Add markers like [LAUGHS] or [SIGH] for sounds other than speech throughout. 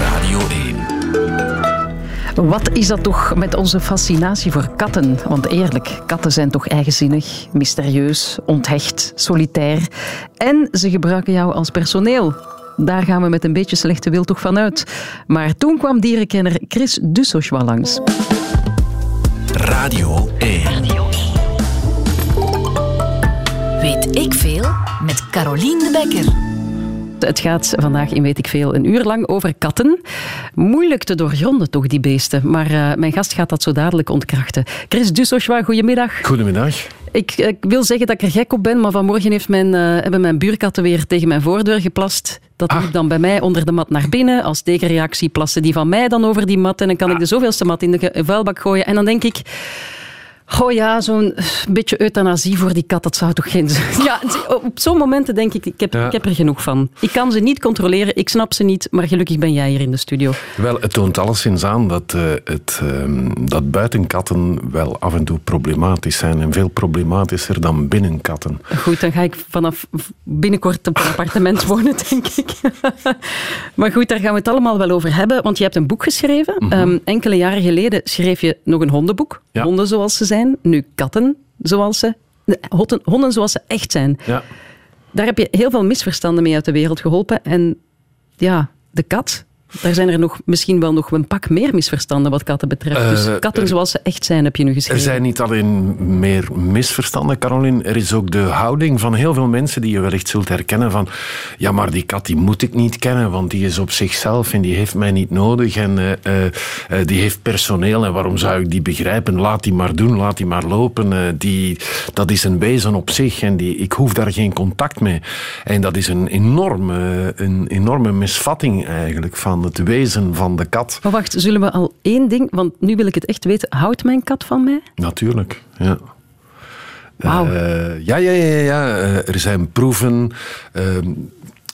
Radio 1. Wat is dat toch met onze fascinatie voor katten? Want eerlijk, katten zijn toch eigenzinnig, mysterieus, onthecht, solitair. En ze gebruiken jou als personeel. Daar gaan we met een beetje slechte wil toch vanuit. Maar toen kwam dierenkenner Chris Dussochwa langs. Radio 1. Weet ik veel met Caroline de Bekker. Het gaat vandaag in Weet ik Veel een uur lang over katten. Moeilijk te doorgronden toch, die beesten. Maar uh, mijn gast gaat dat zo dadelijk ontkrachten. Chris Dussochwa, goedemiddag. Goedemiddag. Ik, ik, wil zeggen dat ik er gek op ben, maar vanmorgen heeft mijn, uh, hebben mijn buurkatten weer tegen mijn voordeur geplast. Dat ah. dan bij mij onder de mat naar binnen. Als tegenreactie plassen die van mij dan over die mat. En dan kan ah. ik de zoveelste mat in de vuilbak gooien. En dan denk ik... Oh ja, zo'n beetje euthanasie voor die kat, dat zou toch geen... Ja, op zo'n momenten denk ik, ik heb, ik heb er genoeg van. Ik kan ze niet controleren, ik snap ze niet, maar gelukkig ben jij hier in de studio. Wel, het toont alleszins aan dat, uh, het, uh, dat buitenkatten wel af en toe problematisch zijn. En veel problematischer dan binnenkatten. Goed, dan ga ik vanaf binnenkort op een appartement [LAUGHS] wonen, denk ik. [LAUGHS] maar goed, daar gaan we het allemaal wel over hebben, want je hebt een boek geschreven. Mm -hmm. um, enkele jaren geleden schreef je nog een hondenboek. Ja. Honden zoals ze zijn zijn, nu katten zoals ze, honden zoals ze echt zijn. Ja. Daar heb je heel veel misverstanden mee uit de wereld geholpen. En ja, de kat, daar zijn er nog, misschien wel nog een pak meer misverstanden wat katten betreft. Dus uh, katten zoals ze echt zijn, heb je nu geschreven. Er zijn niet alleen meer misverstanden, Caroline. Er is ook de houding van heel veel mensen die je wellicht zult herkennen van ja, maar die kat die moet ik niet kennen, want die is op zichzelf en die heeft mij niet nodig en uh, uh, die heeft personeel en waarom zou ik die begrijpen? Laat die maar doen, laat die maar lopen. die, dat is een wezen op zich en die, ik hoef daar geen contact mee. En dat is een enorme, een enorme misvatting eigenlijk van het wezen van de kat. Maar wacht, zullen we al één ding, want nu wil ik het echt weten. Houdt mijn kat van mij? Natuurlijk, ja. Wauw. Uh, ja, ja, ja, ja. Uh, er zijn proeven. Uh,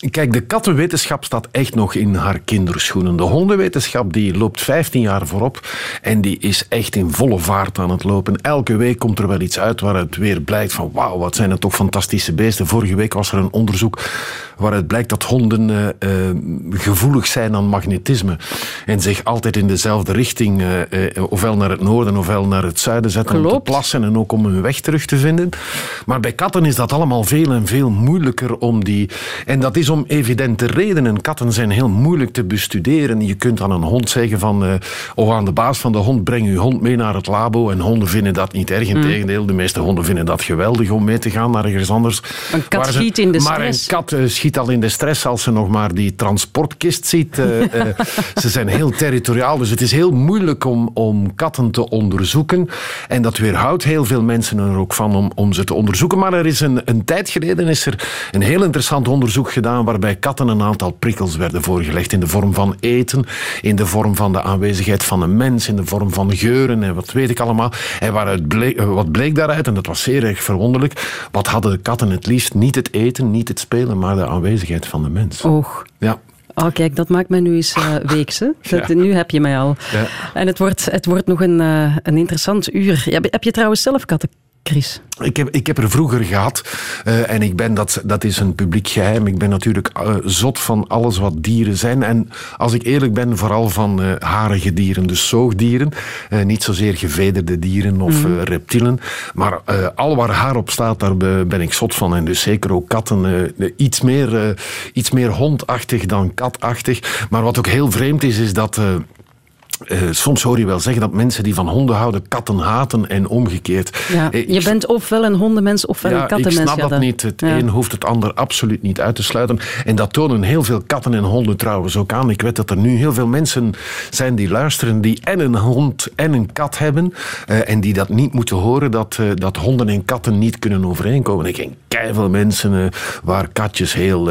Kijk, de kattenwetenschap staat echt nog in haar kinderschoenen. De hondenwetenschap die loopt 15 jaar voorop en die is echt in volle vaart aan het lopen. Elke week komt er wel iets uit waaruit weer blijkt van wauw, wat zijn het toch fantastische beesten. Vorige week was er een onderzoek waaruit blijkt dat honden uh, uh, gevoelig zijn aan magnetisme en zich altijd in dezelfde richting, uh, ofwel naar het noorden ofwel naar het zuiden zetten Klopt. om te plassen en ook om hun weg terug te vinden. Maar bij katten is dat allemaal veel en veel moeilijker om die... En dat is om evidente redenen. Katten zijn heel moeilijk te bestuderen. Je kunt aan een hond zeggen van, uh, of aan de baas van de hond, breng uw hond mee naar het labo. En honden vinden dat niet erg. Integendeel, de meeste honden vinden dat geweldig om mee te gaan naar ergens anders. Een kat ze, schiet in de maar stress. Maar een kat uh, schiet al in de stress als ze nog maar die transportkist ziet. Uh, [LAUGHS] ze zijn heel territoriaal, dus het is heel moeilijk om, om katten te onderzoeken. En dat weerhoudt heel veel mensen er ook van om, om ze te onderzoeken. Maar er is een, een tijd geleden is er een heel interessant onderzoek gedaan waarbij katten een aantal prikkels werden voorgelegd in de vorm van eten, in de vorm van de aanwezigheid van een mens, in de vorm van geuren en wat weet ik allemaal. En waaruit bleek, wat bleek daaruit, en dat was zeer erg verwonderlijk, wat hadden de katten het liefst? Niet het eten, niet het spelen, maar de aanwezigheid van de mens. Och. Ja. Oh, kijk, dat maakt mij nu eens uh, [LAUGHS] weekse. Ja. Nu heb je mij al. Ja. En het wordt, het wordt nog een, uh, een interessant uur. Heb, heb je trouwens zelf katten? Chris? Ik heb, ik heb er vroeger gehad uh, en ik ben, dat, dat is een publiek geheim. Ik ben natuurlijk uh, zot van alles wat dieren zijn. En als ik eerlijk ben, vooral van uh, harige dieren, dus zoogdieren. niet zozeer gevederde dieren of mm. reptielen. Maar al waar haar op staat, daar ben ik zot van. En dus zeker ook katten. iets, meer, iets meer hondachtig dan katachtig. Maar wat ook heel vreemd is, is dat... Uh, soms hoor je wel zeggen dat mensen die van honden houden katten haten en omgekeerd. Ja, uh, je bent ofwel een hondenmens ofwel ja, een kattenmens. Ik snap ja, dat niet. Het een hoeft het ander absoluut niet uit te sluiten. En dat tonen heel veel katten en honden trouwens ook aan. Ik weet dat er nu heel veel mensen zijn die luisteren die en een hond en een kat hebben uh, en die dat niet moeten horen dat, dat honden en katten niet kunnen overeenkomen. Ik ken keiveel mensen waar katjes heel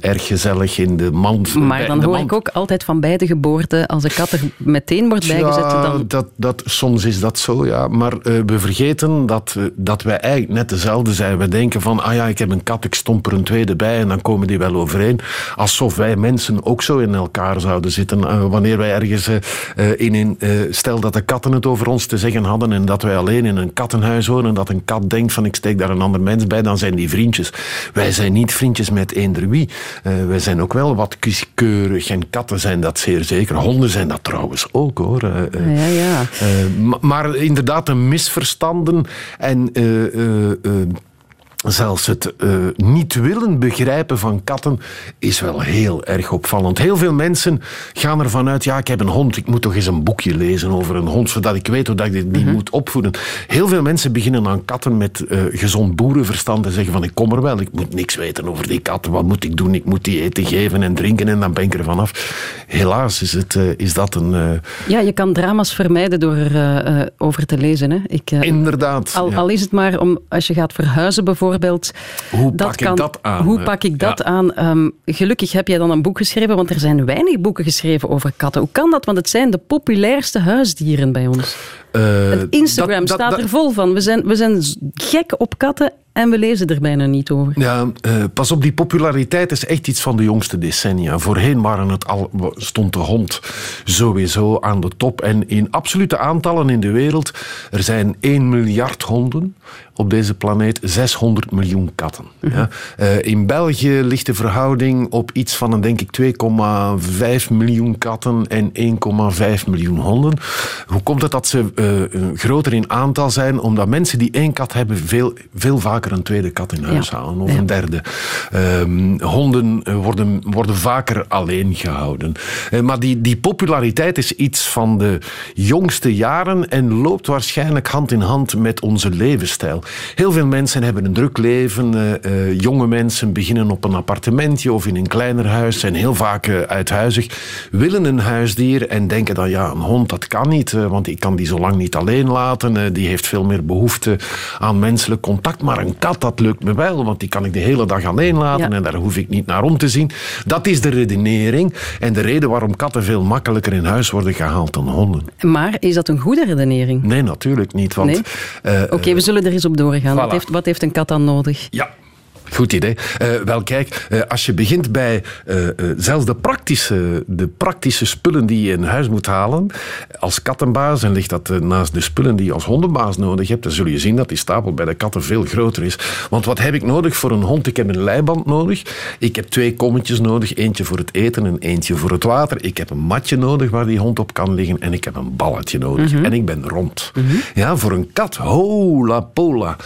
erg gezellig in de mand... Maar dan hoor mand. ik ook altijd van bij de geboorte als een kat er meteen wordt bijgezet. Ja, Dan... dat, dat, soms is dat zo, ja. Maar uh, we vergeten dat, uh, dat wij eigenlijk net dezelfde zijn. We denken van, ah ja, ik heb een kat, ik stomp er een tweede bij en dan komen die wel overeen. Alsof wij mensen ook zo in elkaar zouden zitten. Uh, wanneer wij ergens in een... stel dat de katten het over ons te zeggen hadden en dat wij alleen in een kattenhuis wonen en dat een kat denkt van, ik steek daar een ander mens bij, dan zijn die vriendjes. Wij zijn niet vriendjes met eender wie. wij zijn ook wel wat kieskeurig en katten zijn dat zeer zeker. Honden zijn dat trouwens ook, hoor. ja, ja. Uh, maar inderdaad, een misverstanden en Zelfs het uh, niet willen begrijpen van katten is wel heel erg opvallend. Heel veel mensen gaan ervan uit, ja, ik heb een hond, ik moet toch eens een boekje lezen over een hond, zodat ik weet hoe dat ik die mm -hmm. moet opvoeden. Heel veel mensen beginnen aan katten met uh, gezond boerenverstand en zeggen van, ik kom er wel, ik moet niks weten over die kat, wat moet ik doen? Ik moet die eten geven en drinken en dan ben ik er vanaf. Helaas is, het, uh, is dat een... Ja, je kan drama's vermijden door erover te lezen. Hè? Ik, Inderdaad. Al, ja. al is het maar om, als je gaat verhuizen bijvoorbeeld, hoe pak kan, ik dat aan? Hoe pak ik dat ja. aan? Um, gelukkig heb jij dan een boek geschreven, want er zijn weinig boeken geschreven over katten. Hoe kan dat? Want het zijn de populairste huisdieren bij ons. Uh, Instagram dat, dat, staat er vol van. We zijn, we zijn gek op katten en we lezen er bijna niet over. Ja, uh, pas op, die populariteit is echt iets van de jongste decennia. Voorheen waren het al, stond de hond sowieso aan de top. En in absolute aantallen in de wereld, er zijn 1 miljard honden op deze planeet, 600 miljoen katten. Ja. uh, in België ligt de verhouding op iets van, denk ik, 2,5 miljoen katten en 1,5 miljoen honden. Hoe komt het dat ze uh, groter in aantal zijn? Omdat mensen die één kat hebben veel, veel vaker een tweede kat in huis ja. halen, of ja. een derde. Um, honden worden, worden vaker alleen gehouden. Uh, maar die, die populariteit is iets van de jongste jaren en loopt waarschijnlijk hand in hand met onze levensstijl. Heel veel mensen hebben een druk leven. Uh, jonge mensen beginnen op een appartementje of in een kleiner huis, zijn heel vaak uithuizig, willen een huisdier en denken dan ja, een hond dat kan niet, want ik kan die zo lang niet alleen laten. die heeft veel meer behoefte aan menselijk contact. Maar een kat, dat lukt me wel, want die kan ik de hele dag alleen laten ja. en daar hoef ik niet naar om te zien. Dat is de redenering en de reden waarom katten veel makkelijker in huis worden gehaald dan honden. Maar is dat een goede redenering? Nee, natuurlijk niet. Want, nee? uh, Oké, okay, we zullen er eens op doorgaan. Voilà. Wat, heeft, wat heeft een kat dan nodig? Ja, Goed idee. Uh, wel kijk, uh, als je begint bij uh, zelfs de praktische, de praktische spullen die je in huis moet halen, als kattenbaas, en ligt dat naast de spullen die je als hondenbaas nodig hebt, dan zul je zien dat die stapel bij de katten veel groter is. Want wat heb ik nodig voor een hond? Ik heb een leiband nodig. Ik heb twee kommetjes nodig. Eentje voor het eten en eentje voor het water. Ik heb een matje nodig waar die hond op kan liggen. En ik heb een balletje nodig. Mm -hmm. En ik ben rond. Mm -hmm. Ja, voor een kat, hola pola.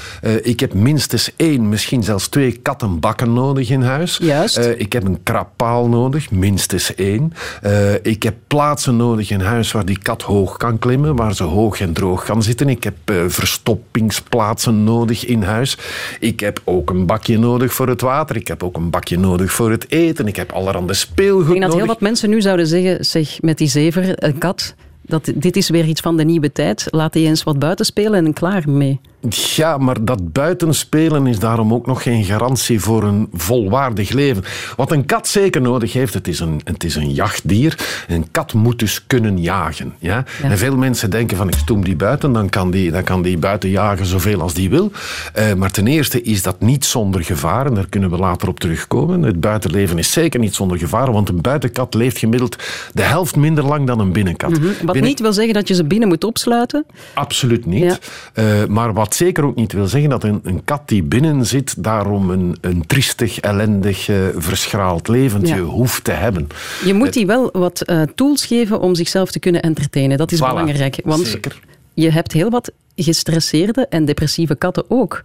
ik heb minstens één, misschien zelfs twee kattenbakken nodig in huis. Juist. Uh, ik heb een krappaal nodig, minstens één. Uh, ik heb plaatsen nodig in huis waar die kat hoog kan klimmen, waar ze hoog en droog kan zitten. Ik heb uh, verstoppingsplaatsen nodig in huis. Ik heb ook een bakje nodig voor het water. Ik heb ook een bakje nodig voor het eten. Ik heb allerhande speelgoed Ik denk dat nodig. heel wat mensen nu zouden zeggen, zeg, met die zever, een kat, dat, dit is weer iets van de nieuwe tijd. Laat die eens wat buiten spelen en klaar mee. Ja, maar dat buitenspelen is daarom ook nog geen garantie voor een volwaardig leven. Wat een kat zeker nodig heeft, het is een, het is een jachtdier. Een kat moet dus kunnen jagen. Ja? ja. En veel mensen denken van ik stoem die buiten, dan kan die, dan kan die buiten jagen zoveel als die wil. Uh, maar ten eerste is dat niet zonder gevaar en daar kunnen we later op terugkomen. Het buitenleven is zeker niet zonder gevaar, want een buitenkat leeft gemiddeld de helft minder lang dan een binnenkat. Mm -hmm. Wat binnen... niet wil zeggen dat je ze binnen moet opsluiten? Absoluut niet. Ja. Uh, maar wat zeker ook niet wil zeggen dat een, een kat die binnen zit daarom een, een triestig, ellendig, uh, verschraald leventje ja. hoeft te hebben. Je moet die wel wat uh, tools geven om zichzelf te kunnen entertainen. Dat is voilà. belangrijk. Want Zeker. je hebt heel wat gestresseerde en depressieve katten ook.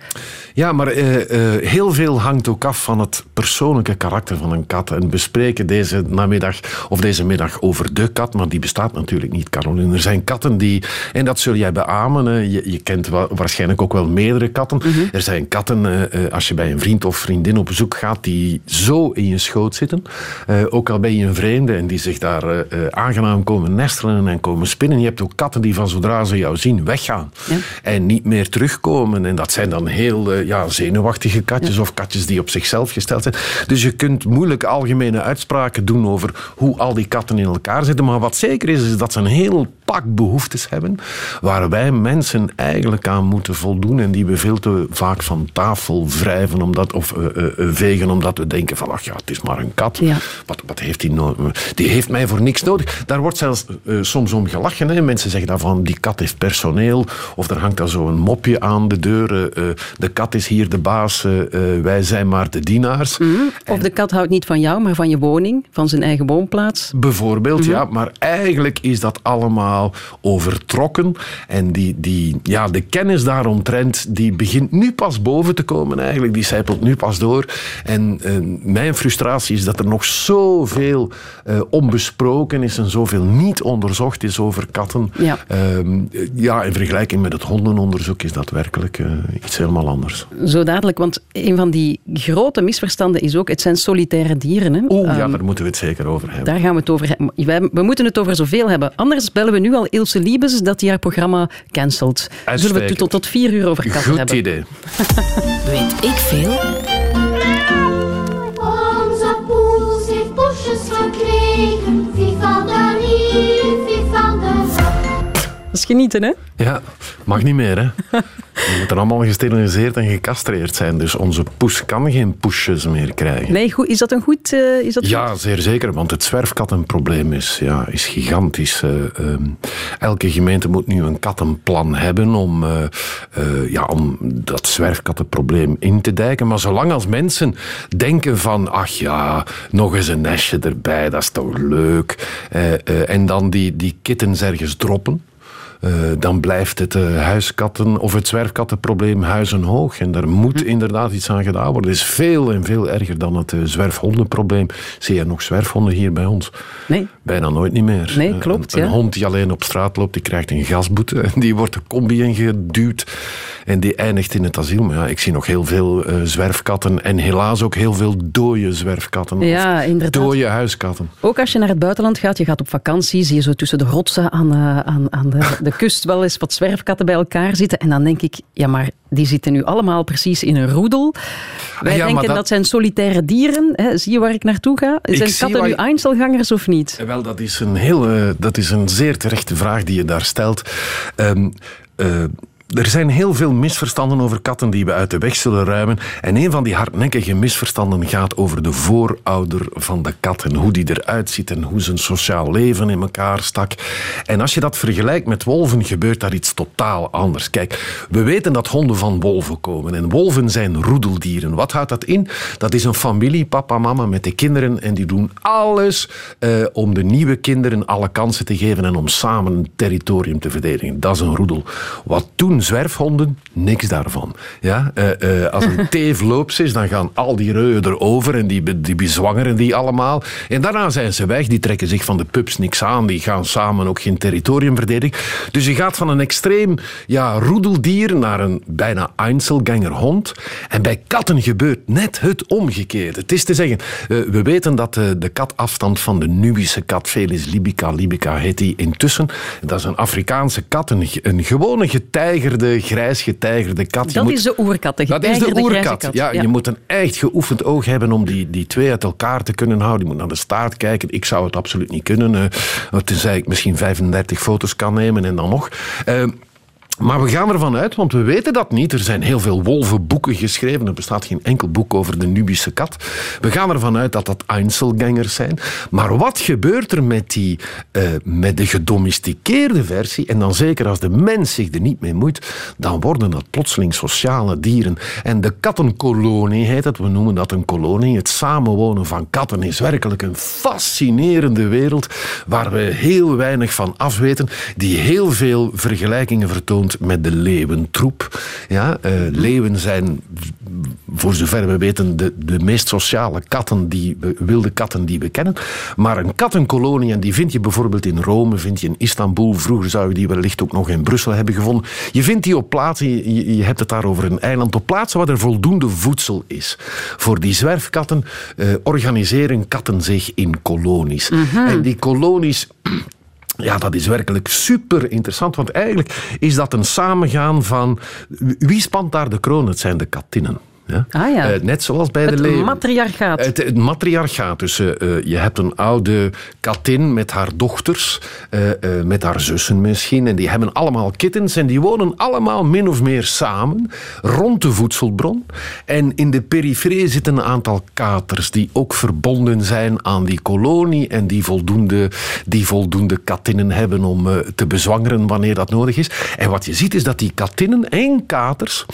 Ja, maar uh, uh, heel veel hangt ook af van het persoonlijke karakter van een kat. En we bespreken deze namiddag of deze middag over de kat, maar die bestaat natuurlijk niet, Caroline. Er zijn katten die, en dat zul jij beamen, uh, je, je, kent waarschijnlijk ook wel meerdere katten. -hmm. Er zijn katten, als je bij een vriend of vriendin op bezoek gaat, die zo in je schoot zitten. ook al ben je een vreemde en die zich daar aangenaam komen nestelen en komen spinnen. Je hebt ook katten die van zodra ze jou zien weggaan. Ja. En niet meer terugkomen. En dat zijn dan heel uh, ja, zenuwachtige katjes of katjes die op zichzelf gesteld zijn. Dus je kunt moeilijk algemene uitspraken doen over hoe al die katten in elkaar zitten. Maar wat zeker is, is dat ze een heel pak behoeftes hebben waar wij mensen eigenlijk aan moeten voldoen en die we veel te vaak van tafel wrijven omdat, of uh, uh, vegen omdat we denken van ach ja, het is maar een kat. Ja. Wat, wat heeft die nodig? Die heeft mij voor niks nodig. Daar wordt zelfs uh, soms om gelachen. Hè. Mensen zeggen dan van die kat heeft personeel of er hangt dan zo'n mopje aan de deur. de kat is hier de baas, wij zijn maar de dienaars. Mm -hmm. Of de kat houdt niet van jou, maar van je woning, van zijn eigen woonplaats. Bijvoorbeeld, mm -hmm. ja. Maar eigenlijk is dat allemaal overtrokken. En die, die, ja, de kennis daaromtrent die begint nu pas boven te komen eigenlijk. Die zijpelt nu pas door. En uh, mijn frustratie is dat er nog zoveel uh, onbesproken is en zoveel niet onderzocht is over katten. Ja. Uh, ja, in vergelijking met het hondenonderzoek is dat werkelijk uh, iets helemaal anders. Zo dadelijk, want een van die grote misverstanden is ook, het zijn solitaire dieren. Oeh, ja, um, daar moeten we het zeker over hebben. Daar gaan we het over hebben. Wij, we moeten het over zoveel hebben. Anders bellen we nu al Ilse Liebes dat die haar programma cancelt. Zullen we het tot, tot vier uur over katten Goed hebben? idee. Weet ik veel? Dat is genieten, hè? Ja, mag niet meer, hè? [LAUGHS] Die moeten allemaal gesteriliseerd en gecastreerd zijn. Dus onze poes kan geen poesjes meer krijgen. Nee, goed, is dat een goed... Uh, is dat ja, goed? zeer zeker. Want het zwerfkattenprobleem is, ja, is gigantisch. Uh, um, elke gemeente moet nu een kattenplan hebben om, uh, ja, om dat zwerfkattenprobleem in te dijken. Maar zolang als mensen denken van... Ach ja, nog eens een nestje erbij, dat is toch leuk. en dan die, die kittens ergens droppen... Uh, dan blijft het uh, huiskatten of het zwerfkattenprobleem huizenhoog. En daar moet hm. inderdaad iets aan gedaan worden. Het is veel en veel erger dan het uh, zwerfhondenprobleem. Zie je nog zwerfhonden hier bij ons? Nee. Bijna nooit niet meer. Nee, klopt. Een, ja. een hond die alleen op straat loopt, die krijgt een gasboete. En [LAUGHS] die wordt de combi ingeduwd. En die eindigt in het asiel. Maar ja, ik zie nog heel veel zwerfkatten. En helaas ook heel veel dode zwerfkatten. Ja, inderdaad. Dode huiskatten. Ook als je naar het buitenland gaat, je gaat op vakantie, zie je zo tussen de rotsen aan, aan, aan de, [LAUGHS] de kust wel eens wat zwerfkatten bij elkaar zitten. En dan denk ik, ja, maar die zitten nu allemaal precies in een roedel. Wij ja, denken dat... dat... zijn solitaire dieren. Hè. Zie je waar ik naartoe ga? Zijn katten nu je... Einzelgangers of niet? Wel, dat is een, heel, uh, dat is een zeer terechte vraag die je daar stelt. Um, uh, er zijn heel veel misverstanden over katten die we uit de weg zullen ruimen. En een van die hardnekkige misverstanden gaat over de voorouder van de kat. En hoe die eruit ziet en hoe zijn sociaal leven in elkaar stak. En als je dat vergelijkt met wolven, gebeurt daar iets totaal anders. Kijk, we weten dat honden van wolven komen. En wolven zijn roedeldieren. Wat houdt dat in? Dat is een familie, papa, mama met de kinderen. En die doen alles uh, om de nieuwe kinderen alle kansen te geven en om samen een territorium te verdedigen. Dat is een roedel. Wat zwerfhonden, niks daarvan. Ja? Uh, uh, als een [LAUGHS] teef loops is, dan gaan al die reuwen erover en die, die bezwangeren die allemaal. En daarna zijn ze weg, die trekken zich van de pups niks aan, die gaan samen ook geen territorium verdedigen. Dus je gaat van een extreem ja, roedeldier naar een bijna Einzelganger hond. En bij katten gebeurt net het omgekeerde. Het is te zeggen, uh, we weten dat de katafstand van de Nubische kat, Felis libica, libica heet die intussen. Dat is een Afrikaanse kat, een, een gewone getijgerde de grijs getijgerde kat. Dat moet, is de oerkat, de Dat is de oerkat. Ja, ja, je moet een echt geoefend oog hebben om die, die twee uit elkaar te kunnen houden. Je moet naar de staart kijken. Ik zou het absoluut niet kunnen. Uh, tenzij ik misschien 35 foto's kan nemen en dan nog. Uh, maar we gaan ervan uit, want we weten dat niet. Er zijn heel veel wolvenboeken geschreven. Er bestaat geen enkel boek over de Nubische kat. We gaan ervan uit dat dat Einzelgangers zijn. Maar wat gebeurt er met, die, uh, met de gedomesticeerde versie? En dan zeker als de mens zich er niet mee moeit, dan worden dat plotseling sociale dieren. En de kattenkolonie heet het. We noemen dat een kolonie. Het samenwonen van katten is werkelijk een fascinerende wereld waar we heel weinig van afweten, die heel veel vergelijkingen vertoont met de leeuwentroep. Ja, uh, leeuwen zijn, voor zover we weten, de, de meest sociale katten, die, wilde katten die we kennen. Maar een kattenkolonie, en die vind je bijvoorbeeld in Rome, vind je in Istanbul. Vroeger zou je die wellicht ook nog in Brussel hebben gevonden. Je vindt die op plaatsen, je, je hebt het daar over een eiland, op plaatsen waar er voldoende voedsel is. Voor die zwerfkatten uh, organiseren katten zich in kolonies. Mm -hmm. En die kolonies Ja, dat is werkelijk super interessant, want eigenlijk is dat een samengaan van wie spant daar de kroon? Het zijn de katinnen. Ja? Ah, ja. Eh, net zoals bij Het de matriarchaat. Het, het matriarchaat. Dus eh, eh, je hebt een oude katin met haar dochters, met haar zussen misschien. En die hebben allemaal kittens en die wonen allemaal min of meer samen rond de voedselbron. En in de periferie zitten een aantal katers die ook verbonden zijn aan die kolonie en die voldoende, die voldoende katinnen hebben om te bezwangeren wanneer dat nodig is. En wat je ziet is dat die katinnen en katers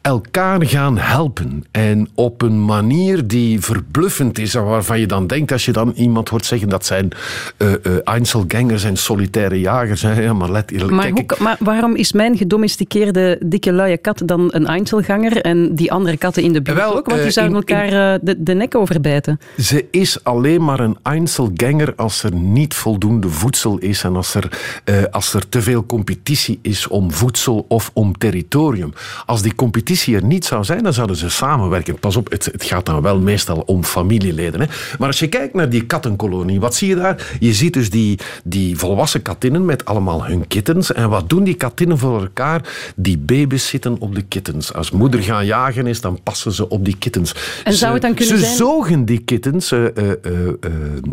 elkaar gaan helpen. En op een manier die verbluffend is en waarvan je dan denkt als je dan iemand hoort zeggen dat zijn eh eh, Einzelgangers en solitaire jagers. Hè. Ja, maar let, Maar, hoe, maar waarom is mijn gedomesticeerde dikke luie kat dan een Einzelganger en die andere katten in de buurt Wel, ook? Want die eh, zouden in- elkaar de, de nek overbijten. Ze is alleen maar een Einzelganger als er niet voldoende voedsel is en als er, als er te veel competitie is om voedsel of om territorium. Als die competitie er niet zou zijn, dan zouden ze samenwerken. Pas op, het, het gaat dan wel meestal om familieleden. Hè. Maar als je kijkt naar die kattenkolonie, wat zie je daar? Je ziet dus die, die volwassen katinnen met allemaal hun kittens. En wat doen die katinnen voor elkaar? Die baby's zitten op de kittens. Als moeder gaan jagen is, dan passen ze op die kittens. En zou het dan kunnen ze zijn- zogen die kittens, eh, eh, eh, eh,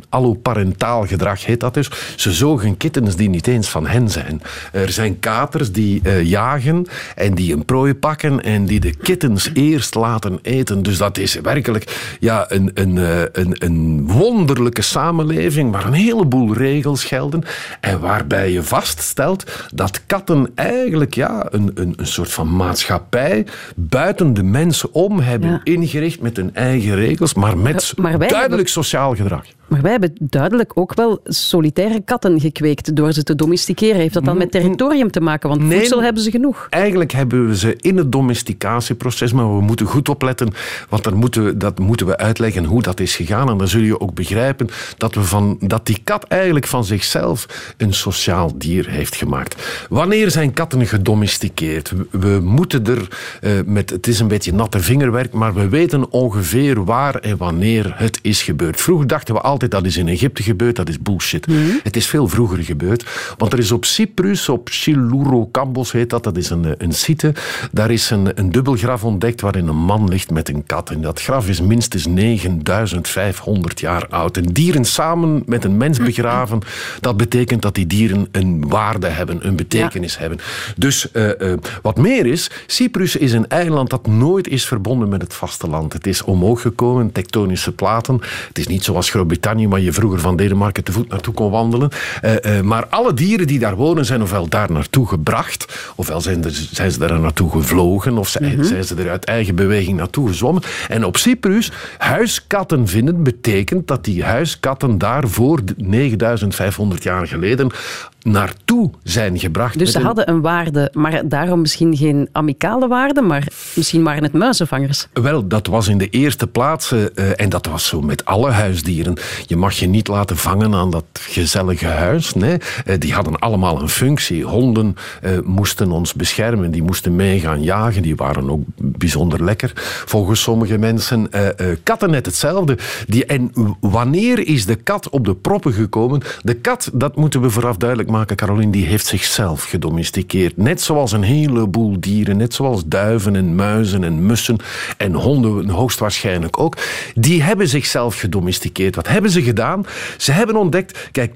alloparentaal gedrag heet dat dus. Ze zogen kittens die niet eens van hen zijn. Er zijn katers die eh, jagen en die een prooi pakken en die de kittens eerst laten eten. Dus dat is werkelijk ja, een, een, eh, een, een wonderlijke samenleving waar een heleboel regels gelden en waarbij je vaststelt dat katten eigenlijk ja, een, een, een soort van maatschappij buiten de mensen om hebben Ja. ingericht met hun eigen regels, maar met Ja, maar wij duidelijk sociaal gedrag. Maar wij hebben duidelijk ook wel solitaire katten gekweekt door ze te domesticeren. Heeft dat dan met territorium te maken? Want Nee. voedsel hebben ze genoeg. Eigenlijk hebben we ze in het domesticatieproces, maar we moeten goed opletten, want daar moeten, dat moeten we uitleggen hoe dat is gegaan. En dan zul je ook begrijpen dat, we van, dat die kat eigenlijk van zichzelf een sociaal dier heeft gemaakt. Wanneer zijn katten gedomesticeerd? We, we moeten er eh, met, het is een beetje natte vingerwerk, maar we weten ongeveer waar en wanneer het is gebeurd. Vroeger dachten we altijd dat is in Egypte gebeurd, dat is bullshit. Het is veel vroeger gebeurd, want er is op Cyprus, op Chilourokambos heet dat, dat is een, eh, een site, daar is een, een dubbelgraf ontdekt waarin een man ligt met een kat. En dat graf is minstens 9500 jaar oud. En dieren samen met een mens begraven, dat betekent dat die dieren een waarde hebben, een betekenis hebben. Dus eh, eh, wat meer is, Cyprus is een eiland dat nooit is verbonden met het vasteland. Het is omhoog gekomen, tektonische platen. Het is niet zoals Groot-Brittannië, waar je vroeger van Denemarken te voet naartoe kon wandelen. Eh, eh, maar alle dieren die daar wonen zijn ofwel daar naartoe gebracht, ofwel zijn, er, zijn ze daar naartoe gevlogen, of zijn, zijn ze er uit eigen beweging naartoe gezwommen. En op Cyprus, huiskatten vinden, betekent dat die huiskatten daar voor 9500 jaar geleden naartoe zijn gebracht. Dus ze een- hadden een waarde, maar daarom misschien geen amicale waarde, maar misschien waren het muizenvangers. Wel, dat was in de eerste plaats, eh, en dat was zo met alle huisdieren. Je mag je niet laten vangen aan dat gezellige huis. Nee. Eh, die hadden allemaal een functie. Honden eh, moesten ons beschermen, die moesten meegaan jagen. Die waren ook bijzonder lekker, volgens sommige mensen. Katten net hetzelfde. Die, en wanneer is de kat op de proppen gekomen? De kat, dat moeten we vooraf duidelijk maken, die heeft zichzelf gedomesticeerd. Net zoals een heleboel dieren, net zoals duiven en muizen en mussen en honden hoogstwaarschijnlijk ook. Die hebben zichzelf gedomesticeerd. Wat hebben ze gedaan? Ze hebben ontdekt, kijk,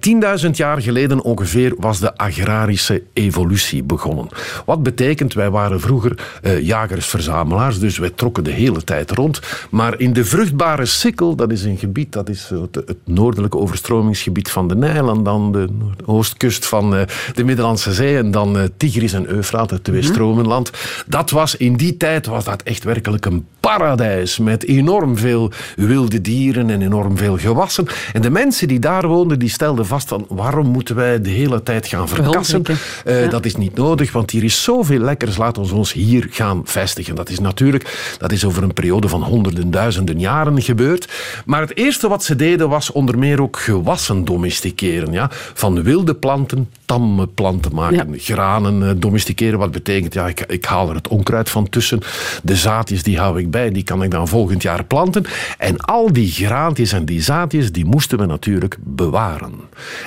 10.000 jaar geleden ongeveer was de agrarische evolutie begonnen. Wat betekent, wij waren vroeger eh, jagers-verzamelaars, dus wij trokken de hele tijd rond. Maar in de vruchtbare sikkel, dat is een gebied, dat is het, het noordelijke overstromingsgebied van de Nijl en dan de oostkust van eh, de Middellandse Zee en dan eh, Tigris en Eufraat, het twee-stromenland. Dat was in die tijd was dat echt werkelijk een paradijs met enorm veel wilde dieren en enorm veel gewassen. En de mensen die daar woonden, die stelden vast van waarom moeten wij de hele tijd gaan verkassen? Eh, Ja. Dat is niet nodig, want hier is zoveel lekkers. Laten we ons hier gaan vestigen. Dat is natuurlijk, dat is over een periode van honderden, duizenden jaren gebeurd. Maar het eerste wat ze deden was onder meer ook gewassen domesticeren. Ja? Van wilde planten tamme planten maken. Ja. Granen eh, domesticeren, wat betekent, ja, ik, ik haal er het onkruid van tussen. De zaadjes die hou ik bij, die kan ik dan volgend jaar planten. En al die graantjes en die zaadjes, die moesten we natuurlijk bewaren.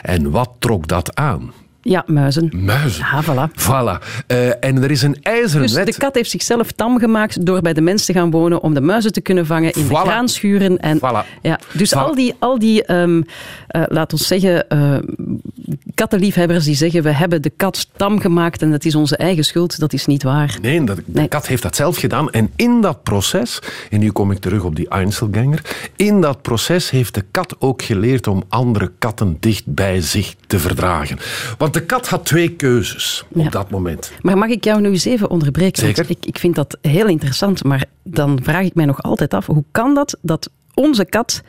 En wat trok dat aan? Ja, muizen. Muizen. Ja, voilà. Voilà. Eh, en er is een ijzeren Dus wet. de kat heeft zichzelf tam gemaakt door bij de mens te gaan wonen om de muizen te kunnen vangen in Voilà. de graanschuren. En, Voilà. ja, dus Voilà. al die, al die um, uh, laat ons zeggen, uh, kattenliefhebbers die zeggen we hebben de kat tam gemaakt en dat is onze eigen schuld, dat is niet waar. Nee, dat, de Nee. kat heeft dat zelf gedaan. En in dat proces, en nu kom ik terug op die Einzelganger, in dat proces heeft de kat ook geleerd om andere katten dicht bij zich te verdragen. Want de kat had twee keuzes op dat moment. Maar mag ik jou nu eens even onderbreken? Zeker. Ik, ik vind dat heel interessant, maar dan vraag ik mij nog altijd af, hoe kan dat dat onze kat...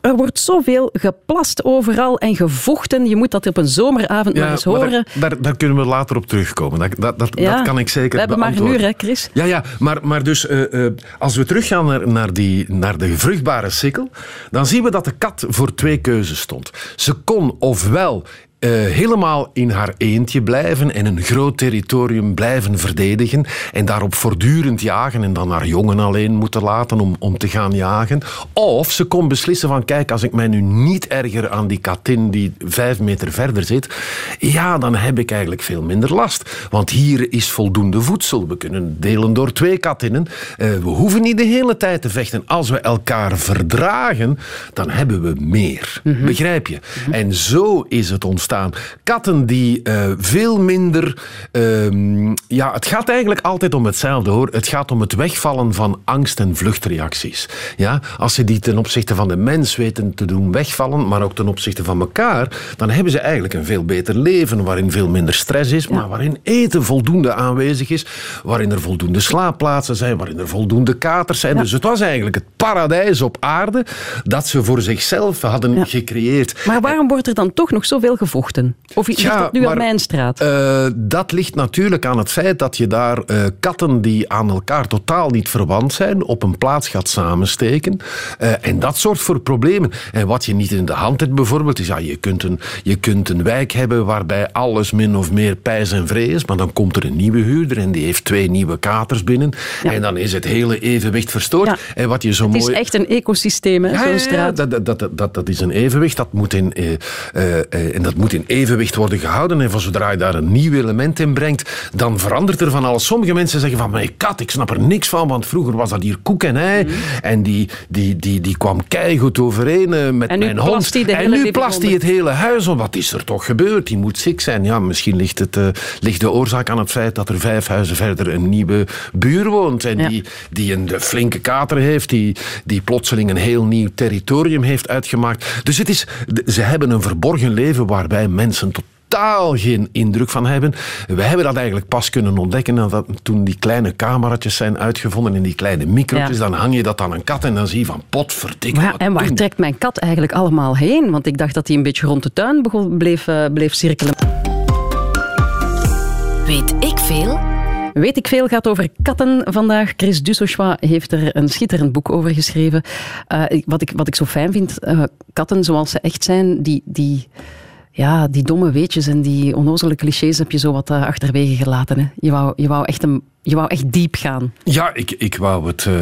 Er wordt zoveel geplast overal en gevochten. Je moet dat op een zomeravond maar eens maar horen. Daar, daar, daar kunnen we later op terugkomen. Dat, dat, dat, Ja, dat kan ik zeker We hebben maar een uur, hè, Chris? Ja, ja maar, maar dus eh, eh, als we teruggaan naar, naar, die, naar de vruchtbare sikkel, dan zien we dat de kat voor twee keuzes stond. Ze kon ofwel eh, helemaal in haar eentje blijven en een groot territorium blijven verdedigen en daarop voortdurend jagen en dan haar jongen alleen moeten laten om, om te gaan jagen. Of ze kon beslissen van kijk, als ik mij nu niet erger aan die katin die vijf meter verder zit, ja, dan heb ik eigenlijk veel minder last. Want hier is voldoende voedsel. We kunnen delen door twee katinnen. Eh, we hoeven niet de hele tijd te vechten. Als we elkaar verdragen, dan hebben we meer. Begrijp je? En zo is het ontstaan. Katten die eh, veel minder... ehm, ja, het gaat eigenlijk altijd om hetzelfde hoor. Het gaat om het wegvallen van angst- en vluchtreacties. Ja? Als ze die ten opzichte van de mens weten te doen wegvallen, maar ook ten opzichte van elkaar, dan hebben ze eigenlijk een veel beter leven, waarin veel minder stress is, maar waarin eten voldoende aanwezig is, waarin er voldoende slaapplaatsen zijn, waarin er voldoende katers zijn. Dus het was eigenlijk het paradijs op aarde dat ze voor zichzelf hadden Ja. gecreëerd. Maar waarom wordt er dan toch nog zoveel gevochten? Of ligt Ja, dat nu maar, aan mijn straat? Eh, dat ligt natuurlijk aan het feit dat je daar eh, katten die aan elkaar totaal niet verwant zijn, op een plaats gaat samensteken. Eh, en dat zorgt voor problemen. En wat je niet in de hand hebt bijvoorbeeld, is ja, je kunt een, je kunt een wijk hebben waarbij alles min of meer pijs en vree is, maar dan komt er een nieuwe huurder en die heeft twee nieuwe katers binnen. En dan is het hele evenwicht verstoord. Ja. En wat je zo het is mooi... echt een ecosysteem, hè, Ja, zo'n straat. dat, dat, dat, dat, is een evenwicht. Dat moet in, en dat moet in evenwicht worden gehouden. En van zodra je daar een nieuw element in brengt, dan verandert er van alles. Sommige mensen zeggen van, mijn kat, ik snap er niks van, want vroeger was dat hier koek en ei. Mhm. En die, die, die, die kwam keigoed overeen eh, met mijn hond. en nu plast hij het hele huis om. Wat is er toch gebeurd? Die moet ziek zijn. Ja, misschien ligt, het, eh, ligt de oorzaak aan het feit dat er vijf huizen verder een nieuwe buur woont. En Ja. die, die een flinke kater heeft, die, die plotseling een heel nieuw territorium heeft uitgemaakt. Dus het is, ze hebben een verborgen leven waarbij mensen totaal geen indruk van hebben. Wij hebben dat eigenlijk pas kunnen ontdekken nadat, toen die kleine cameraatjes zijn uitgevonden en die kleine microotjes. Ja. Dan hang je dat aan een kat en dan zie je van potverdikke. Ja, wat en waar doen trekt mijn kat eigenlijk allemaal heen? Want ik dacht dat hij een beetje rond de tuin begon, bleef, eh, bleef cirkelen. Weet ik veel? Weet ik veel gaat over katten vandaag. Chris Dussochois heeft er een schitterend boek over geschreven. Eh, wat, ik, wat ik zo fijn vind, eh, katten zoals ze echt zijn, die, die, ja, die domme weetjes en die onnozele clichés heb je zo wat eh, achterwege gelaten. Hè. Je, wou, je, wou echt een, je wou echt diep gaan. Ja, ik, ik wou het. eh,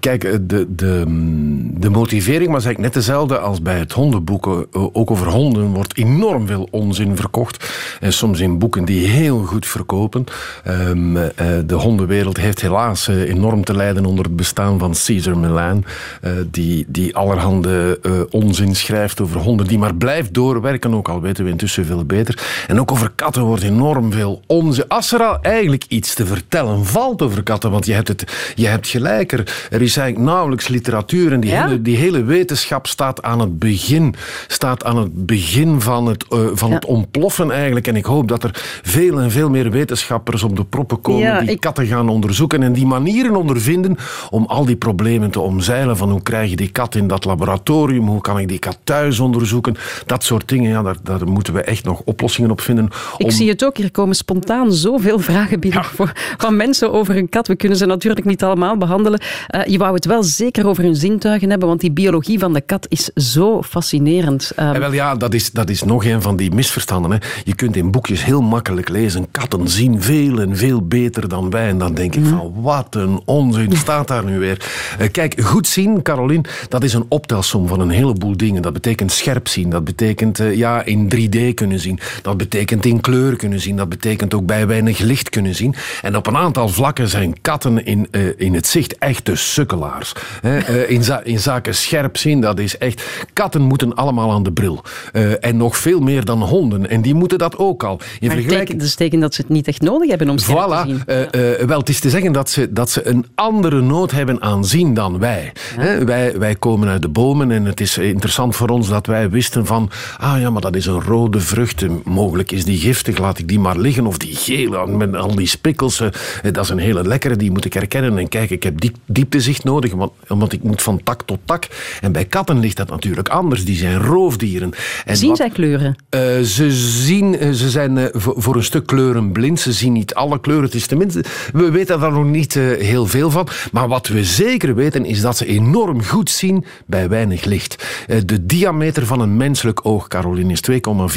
kijk, eh, de, de, mm, de motivering was eigenlijk net dezelfde als bij het hondenboek. Eh, Ook over honden wordt enorm veel onzin verkocht. En soms in boeken die heel goed verkopen. Ehm, eh, de hondenwereld heeft helaas enorm te lijden onder het bestaan van Caesar Milan. eh, die, die allerhande onzin schrijft over honden. Die maar blijft doorwerken, ook al weten we intussen veel beter. En ook over katten wordt enorm veel onzin. Als er al eigenlijk iets te vertellen valt over katten, want je hebt, het, je hebt gelijk, er, is eigenlijk nauwelijks literatuur en die, Ja? hele, die hele wetenschap staat aan het begin, staat aan het begin van, het, eh, van Ja. het ontploffen eigenlijk. En ik hoop dat er veel en veel meer wetenschappers op de proppen komen Ja, die ik- katten gaan onderzoeken en die manieren ondervinden om al die problemen te omzeilen. Van hoe krijg je die kat in dat laboratorium, hoe kan ik die kat thuis onderzoeken, dat soort dingen. Ja, daar, daar moeten we echt nog oplossingen op vinden. Ik om- zie het ook, hier komen spontaan zoveel vragen binnen voor, van mensen zo over een kat. We kunnen ze natuurlijk niet allemaal behandelen. Uh, je wou het wel zeker over hun zintuigen hebben, want die biologie van de kat is zo fascinerend. Um... wel ja, dat is, dat is nog een van die misverstanden. Hè. Je kunt in boekjes heel makkelijk lezen, katten zien veel en veel beter dan wij. En dan denk ik van, wat een onzin staat daar nu weer. Uh, kijk, goed zien, Carolien, dat is een optelsom van een heleboel dingen. Dat betekent scherp zien, dat betekent uh, ja, in 3D kunnen zien, dat betekent in kleur kunnen zien, dat betekent ook bij weinig licht kunnen zien. En op een aantal vlakken zijn katten in, uh, in het zicht echte sukkelaars. Uh, in, za in, zaken scherp zien, dat is echt... Katten moeten allemaal aan de bril. Uh, en nog veel meer dan honden. En die moeten dat ook al. In vergelijking... dat teken dat ze het niet echt nodig hebben om scherp voilà. te zien. Ja. wel, het is te zeggen dat ze, dat ze een andere nood hebben aan zien dan wij. Ja. wij. Wij komen uit de bomen en het is interessant voor ons dat wij wisten van... Ah ja, maar dat is een rode vrucht. Mogelijk is die giftig, laat ik die maar liggen. Of die gele, met al die spikkels. Eh, dat is een hele lekkere, die moet ik herkennen. En kijk, ik heb diep, dieptezicht nodig, want, want ik moet van tak tot tak. En bij katten ligt dat natuurlijk anders. Die zijn roofdieren. En zien zij kleuren? Uh, ze, zien, uh, ze zijn uh, voor, een stuk kleuren blind. Ze zien niet alle kleuren. Het is tenminste, we weten daar nog niet heel veel van. Maar wat we zeker weten, is dat ze enorm goed zien bij weinig licht. de diameter van een menselijk oog, Caroline, is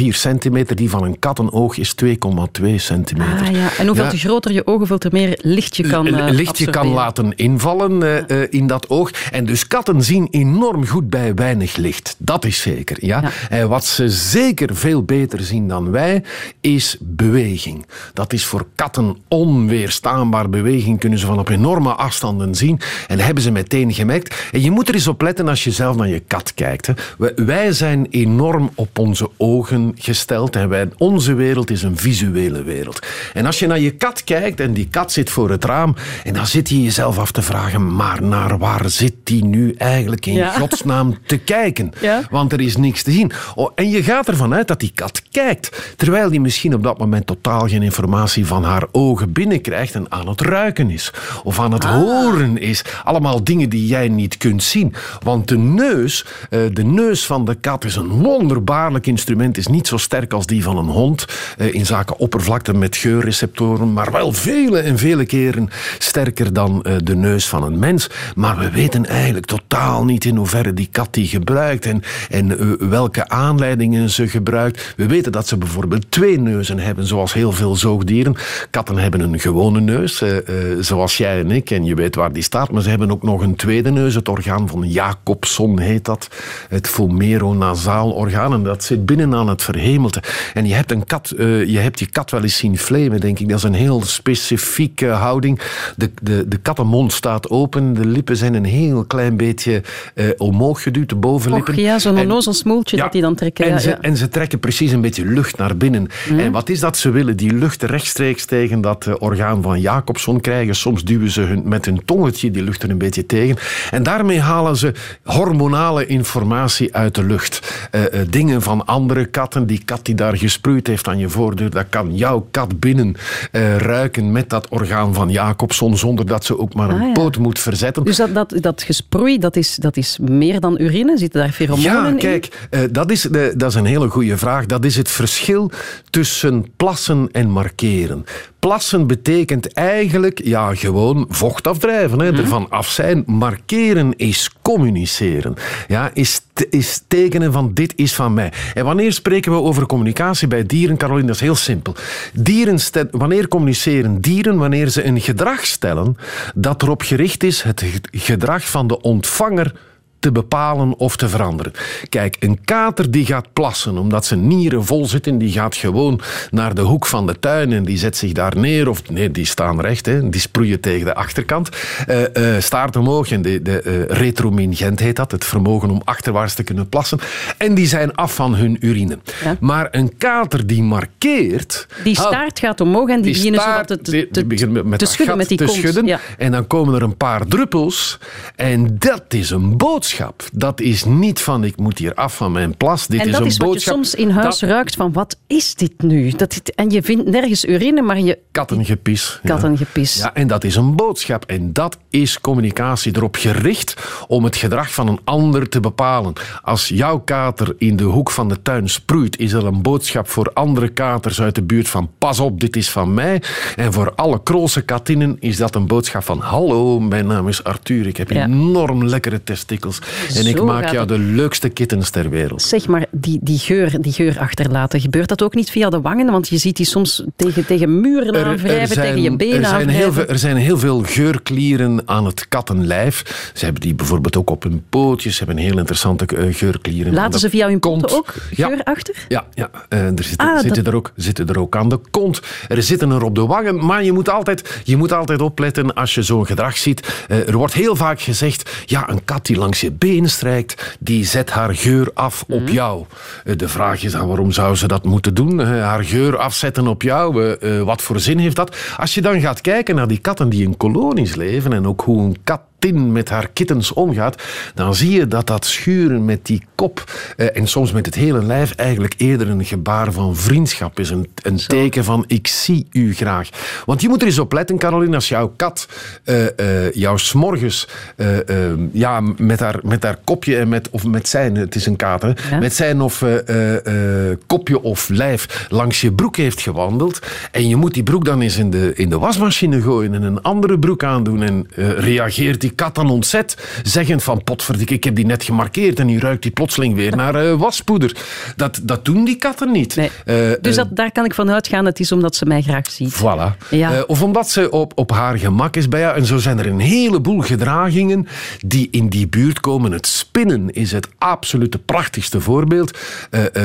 2,4 centimeter. Die van een kattenoog is 2,2 centimeter. Ah, ja. En hoeveel te groter je ogen, veel te meer licht je kan uh, Licht je kan laten invallen uh, uh, in dat oog. En dus katten zien enorm goed bij weinig licht. Dat is zeker. Ja? ja. En wat ze zeker veel beter zien dan wij, is beweging. Dat is voor katten onweerstaanbaar. Beweging kunnen ze van op enorme afstanden zien. En hebben ze meteen gemerkt. En je moet er eens op letten als je zelf naar je kat kijkt. Hè. Wij zijn enorm op onze ogen gesteld. En wij, onze wereld is een visuele wereld. En als je naar je kat kijkt en die kat zit voor het raam en dan zit je jezelf af te vragen, maar naar waar zit die nu eigenlijk in [LAUGHS] godsnaam te kijken? Ja. Want er is niks te zien. Oh, en je gaat ervan uit dat die kat kijkt, terwijl die misschien op dat moment totaal geen informatie van haar ogen binnenkrijgt en aan het ruiken is of aan het ah. horen is. Allemaal dingen die jij niet kunt zien. Want de neus, eh, de neus van de kat is een wonderbaarlijk instrument, is niet zo sterk als die van een hond eh, in zaken oppervlakte met geurreceptoren, maar wel vele en vele keren sterker dan uh, de neus van een mens. Maar we weten eigenlijk totaal niet in hoeverre die kat die gebruikt en, en uh, welke aanleidingen ze gebruikt. We weten dat ze bijvoorbeeld twee neuzen hebben, zoals heel veel zoogdieren. Katten hebben een gewone neus, uh, zoals jij en ik, en je weet waar die staat. Maar ze hebben ook nog een tweede neus, het orgaan van Jacobson heet dat. Het vomeronasaal orgaan. En dat zit binnen aan het verhemelte. En je hebt, een kat, je hebt je kat wel eens zien vlemen, denk ik. Dat is een heel specifieke houding. De, de, de kattenmond staat open, de lippen zijn een heel klein beetje uh, omhoog geduwd, de bovenlippen. Och, ja, zo'n onnozel smoeltje dat die dan trekken. En, ze, en ze trekken precies een beetje lucht naar binnen. Mhm. En wat is dat? Ze willen die lucht rechtstreeks tegen dat uh, orgaan van Jacobson krijgen. Soms duwen ze hun, met hun tongetje die lucht er een beetje tegen. En daarmee halen ze hormonale informatie uit de lucht. Uh, dingen van andere katten. Die kat die daar gesproeid heeft aan je voordeur, dat kan jouw kat binnen ruiken met dat orgaan van Jacobson, zonder dat ze ook maar een ah, poot moet verzetten. Dus dat, dat, dat gesproei, dat is, dat is meer dan urine? Zitten daar pheromonen ja, in? Ja, kijk, uh, dat, is de, dat is een hele goede vraag. Dat is het verschil tussen plassen en markeren. Plassen betekent eigenlijk ja, gewoon vocht afdrijven, hè, mhm. ervan af zijn. Markeren is communiceren. Ja, is, is tekenen van dit is van mij. En wanneer spreken we over communicatie bij dieren, Caroline? Dat is heel simpel. Dieren wanneer communiceren dieren? Wanneer ze een gedrag stellen dat erop gericht is het gedrag van de ontvanger te bepalen of te veranderen. Kijk, een kater die gaat plassen omdat zijn nieren vol zitten, die gaat gewoon naar de hoek van de tuin en die zet zich daar neer. Of nee, die staan recht, hè, die sproeien tegen de achterkant. Uh, uh, staart omhoog en de, de uh, retromingent heet dat, het vermogen om achterwaarts te kunnen plassen. En die zijn af van hun urine. Ja. Maar een kater die markeert... Die staart gaat omhoog en die, die beginnen zo te, te, te, te, met te schudden met die te kont. Schudden, ja. En dan komen er een paar druppels en dat is een boodschap boodschap. Dat is niet van ik moet hier af van mijn plas. Dit En is dat een is wat je soms in huis Dat- ruikt van wat is dit nu? Dat, dit- en je vindt nergens urine, maar je Kattengepis. ja. kattengepis. Ja, en dat is een boodschap. En dat is communicatie erop gericht om het gedrag van een ander te bepalen. Als jouw kater in de hoek van de tuin sproeit, is dat een boodschap voor andere katers uit de buurt van pas op, dit is van mij. En voor alle kroze katinnen is dat een boodschap van hallo, mijn naam is Arthur, ik heb Ja. enorm lekkere testikels en ik Zo maak jou de leukste kittens ter wereld. Zeg maar, die, die, geur, die geur achterlaten, gebeurt dat ook niet via de wangen? Want je ziet die soms tegen, tegen muren aanwrijven, tegen je benen er zijn, heel veel, er zijn heel veel geurklieren aan het kattenlijf. Ze hebben die bijvoorbeeld ook op hun pootjes. Ze hebben heel interessante eh, geurklieren. Laten ze via hun kont. ook Ja. geur achter? Ja, ja eh, er zitten, Ah, zitten, dat- er ook, zitten er ook aan de kont. Er zitten er op de wangen. Maar je moet altijd, je moet altijd opletten als je zo'n gedrag ziet. Eh, er wordt heel vaak gezegd, ja, een kat die langs je been strijkt, die zet haar geur af op Mhm. jou. Eh, de vraag is dan, waarom zou ze dat moeten doen? Eh, haar geur afzetten op jou? Eh, wat voor zin heeft dat? Als je dan gaat kijken naar die katten die in kolonies leven en ook hoe een kat tin met haar kittens omgaat, dan zie je dat dat schuren met die kop eh, en soms met het hele lijf eigenlijk eerder een gebaar van vriendschap is. Een, een teken van ik zie u graag. Want je moet er eens op letten, Caroline, als jouw kat eh, eh, jou s'morgens eh, ja, met, haar, met haar kopje en met, of met zijn, het is een kater, Ja. met zijn of kopje of lijf langs je broek heeft gewandeld en je moet die broek dan eens in de, in de wasmachine gooien en een andere broek aandoen en reageert die kat dan ontzet, zeggend van potverdik, ik heb die net gemarkeerd en nu ruikt die plotseling weer naar eh, waspoeder. Dat, dat doen die katten niet. Nee. Eh, Dus eh, dat, daar kan ik van uitgaan, het is omdat ze mij graag ziet. Voilà. Ja. Of omdat ze op, op haar gemak is bij jou. En zo zijn er een heleboel gedragingen die in die buurt komen. Het spinnen is het absolute prachtigste voorbeeld.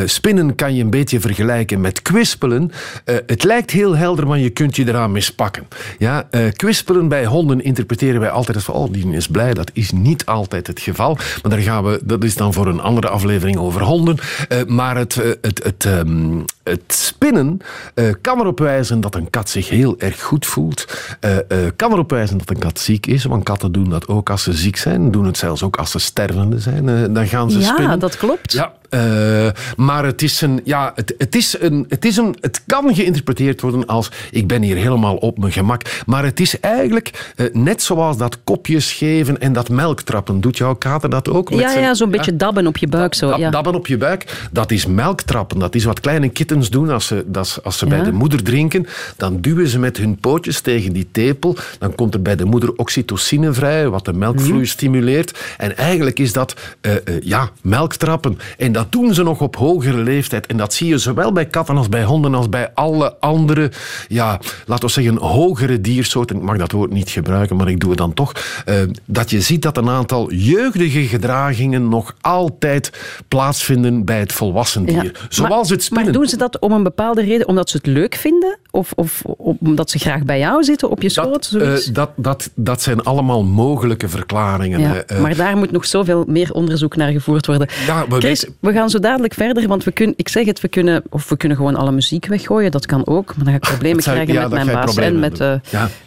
Spinnen kan je een beetje vergelijken met kwispelen. Het lijkt heel helder, maar je kunt je eraan mispakken. Ja, kwispelen bij honden interpreteren wij altijd als van, oh, die is blij. Dat is niet altijd het geval. Maar daar gaan we, dat is dan voor een andere aflevering over honden. Eh, maar het, eh, het, het, ehm, het spinnen eh, kan erop wijzen dat een kat zich heel erg goed voelt. Eh, eh, kan erop wijzen dat een kat ziek is, want katten doen dat ook als ze ziek zijn. Doen het zelfs ook als ze stervende zijn. Eh, dan gaan ze Ja, spinnen. dat klopt. Ja, eh, maar het is een, ja, het, het is een, het is een, het kan geïnterpreteerd worden als ik ben hier helemaal op mijn gemak. Maar het is eigenlijk eh, net zoals dat kopjes geven en dat melktrappen. Doet jouw kater dat ook? met Ja, zijn- ja, zo'n beetje dabben op je buik. Zo, Dab- ja. Dabben op je buik, dat is melktrappen. Dat is wat kleine kittens doen als ze, dat als ze bij de moeder drinken. Dan duwen ze met hun pootjes tegen die tepel. Dan komt er bij de moeder oxytocine vrij, wat de melkvloei stimuleert. En eigenlijk is dat eh, ja, melktrappen. En dat doen ze nog op hogere leeftijd. En dat zie je zowel bij katten als bij honden als bij alle andere, ja, laten we zeggen, hogere diersoorten. Ik mag dat woord niet gebruiken, maar ik doe het dan toch. Eh, dat je ziet dat een aantal jeugdige gedragingen nog altijd plaatsvinden bij het volwassen dier. Ja. Zoals maar, het spinnen. Maar doen ze dat om een bepaalde reden? Omdat ze het leuk vinden? Of, of omdat ze graag bij jou zitten op je schoot? dat, eh, dat, dat, dat zijn allemaal mogelijke verklaringen. ja, Eh, maar daar moet nog zoveel meer onderzoek naar gevoerd worden. Ja, we Chris, weten- we gaan zo dadelijk verder, want we kunnen, ik zeg het, we kunnen, of we kunnen gewoon alle muziek weggooien. Dat kan ook, maar dan ga ik [LAUGHS] problemen zou- krijgen ja, met mijn baas en met eh,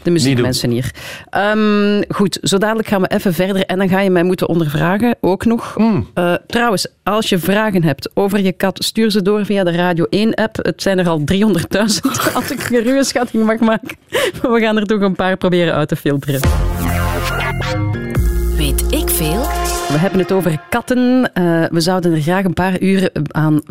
de muziekmensen hier. Ehm, goed, zo dadelijk gaan we even verder en dan ga je mij moeten ondervragen, ook nog. Hmm. Trouwens, als je vragen hebt over je kat, stuur ze door via de Radio 1-app. Het zijn er al 300.000, als [LAUGHS] ik een ruwe schatting mag maken. [LAUGHS] Maar we gaan er toch een paar proberen uit te filteren. Weet ik veel? We hebben het over katten. Eh, we zouden er graag een paar uren aan,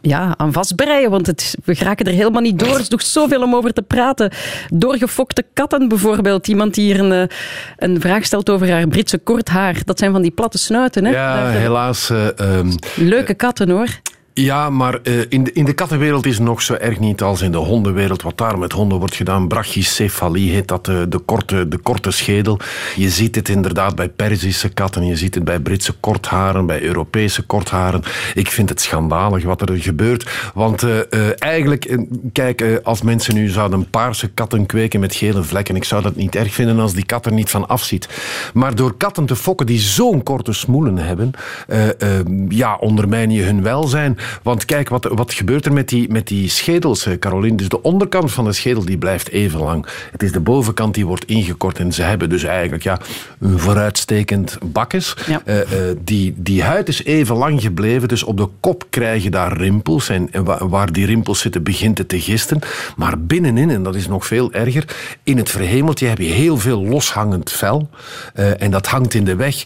ja, aan vastbreien, want het, we geraken er helemaal niet door. Er is nog zoveel om over te praten. Doorgefokte katten bijvoorbeeld. Iemand die hier een, eh, een vraag stelt over haar Britse kort haar. Dat zijn van die platte snuiten. Hè? ja, Daar- helaas. eh, ehm, Leuke katten hoor. Ja, maar eh, in, de, in de kattenwereld is het nog zo erg niet als in de hondenwereld. Wat daar met honden wordt gedaan, brachycefalie heet dat, eh, de, korte, de korte schedel. Je ziet het inderdaad bij Perzische katten, je ziet het bij Britse kortharen, bij Europese kortharen. Ik vind het schandalig wat er gebeurt. Want eh, eigenlijk, kijk, als mensen nu zouden paarse katten kweken met gele vlekken, ik zou dat niet erg vinden als die kat er niet van afziet. Maar door katten te fokken die zo'n korte smoelen hebben, ja, ondermijn je hun welzijn. Want kijk, wat, wat gebeurt er met die, met die schedels, eh, Caroline? Dus de onderkant van de schedel die blijft even lang. Het is de bovenkant die wordt ingekort. En ze hebben dus eigenlijk ja, een vooruitstekend bakkes. Ja. Eh, eh, die, die huid is even lang gebleven, dus op de kop krijg je daar rimpels. En, en wa- waar die rimpels zitten, begint het te gisten. Maar binnenin, en dat is nog veel erger, in het verhemeltje heb je heel veel loshangend vel. En dat hangt in de weg.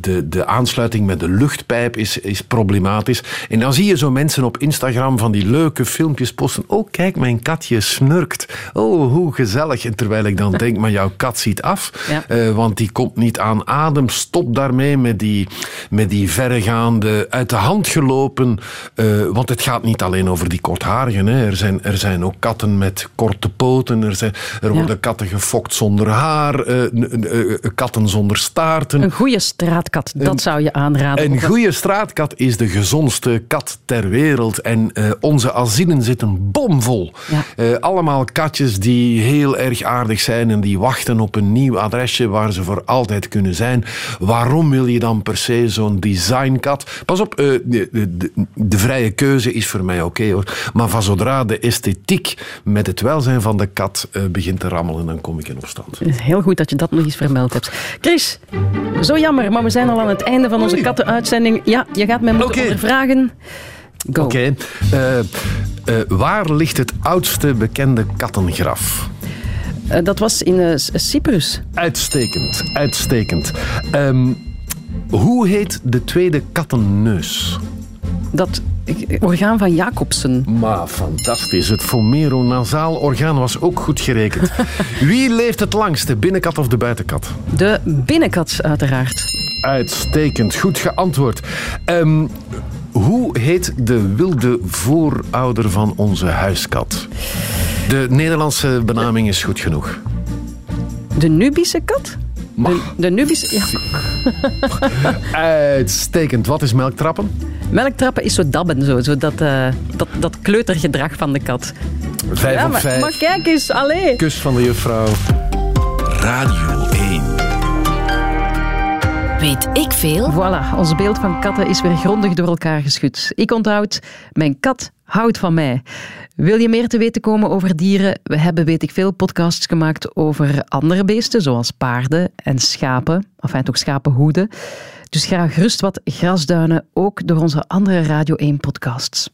De, de aansluiting met de luchtpijp is, is problematisch. En dan zie je zo mensen op Instagram van die leuke filmpjes posten. Oh, kijk, mijn katje snurkt. Oh, hoe gezellig. En terwijl ik dan [LAUGHS] denk, maar jouw kat ziet af. Ja. Eh, want die komt niet aan adem. Stop daarmee met die, met die verregaande, uit de hand gelopen. eh, want het gaat niet alleen over die kortharigen. Hè. Er, zijn, er zijn ook katten met korte poten. Er, zijn, er worden katten gefokt zonder haar. eh, katten zonder staarten. Een goede straatkat, dat zou je aanraden. Een goede straatkat is de gezondste kat ter wereld. En eh, onze asielen zitten bomvol. Ja. Eh, allemaal katjes die heel erg aardig zijn en die wachten op een nieuw adresje waar ze voor altijd kunnen zijn. Waarom wil je dan per se zo'n designkat? Pas op, eh, de, de, de, de vrije keuze is voor mij oké hoor. Maar van zodra de esthetiek met het welzijn van de kat begint te rammelen, dan kom ik in opstand. Het is Heel goed dat je dat nog eens vermeld hebt. Chris, zo jammer, maar we zijn al aan het einde van onze kattenuitzending. Ja, je gaat mij moeten Oké. ondervragen. Oké. eh, eh, waar ligt het oudste bekende kattengraf? Eh, dat was in Cyprus. Uitstekend, uitstekend. Ehm, hoe heet de tweede kattenneus? Dat orgaan van Jacobsen. Maar fantastisch. Het vomeronasaal orgaan was ook goed gerekend. [LAUGHS] Wie leeft het langst, de binnenkat of de buitenkat? De binnenkat, uiteraard. Uitstekend, goed geantwoord. Ehm, hoe heet de wilde voorouder van onze huiskat? De Nederlandse benaming is goed genoeg. De Nubische kat? De, Mag. de Nubische... Ja. [LAUGHS] Uitstekend. Wat is melktrappen? Melktrappen is zo dabben, zo, zo dat, eh, dat, dat kleutergedrag van de kat. Vijf Ja, op maar, vijf. maar kijk eens, allee. Kus van de juffrouw. Radio 1. Weet ik veel? Voilà, ons beeld van katten is weer grondig door elkaar geschud. Ik onthoud, mijn kat houdt van mij. Wil je meer te weten komen over dieren? We hebben, weet ik veel, podcasts gemaakt over andere beesten, zoals paarden en schapen. Enfin, ook schapenhoeden. Dus ga gerust wat grasduinen, ook door onze andere Radio 1 podcasts.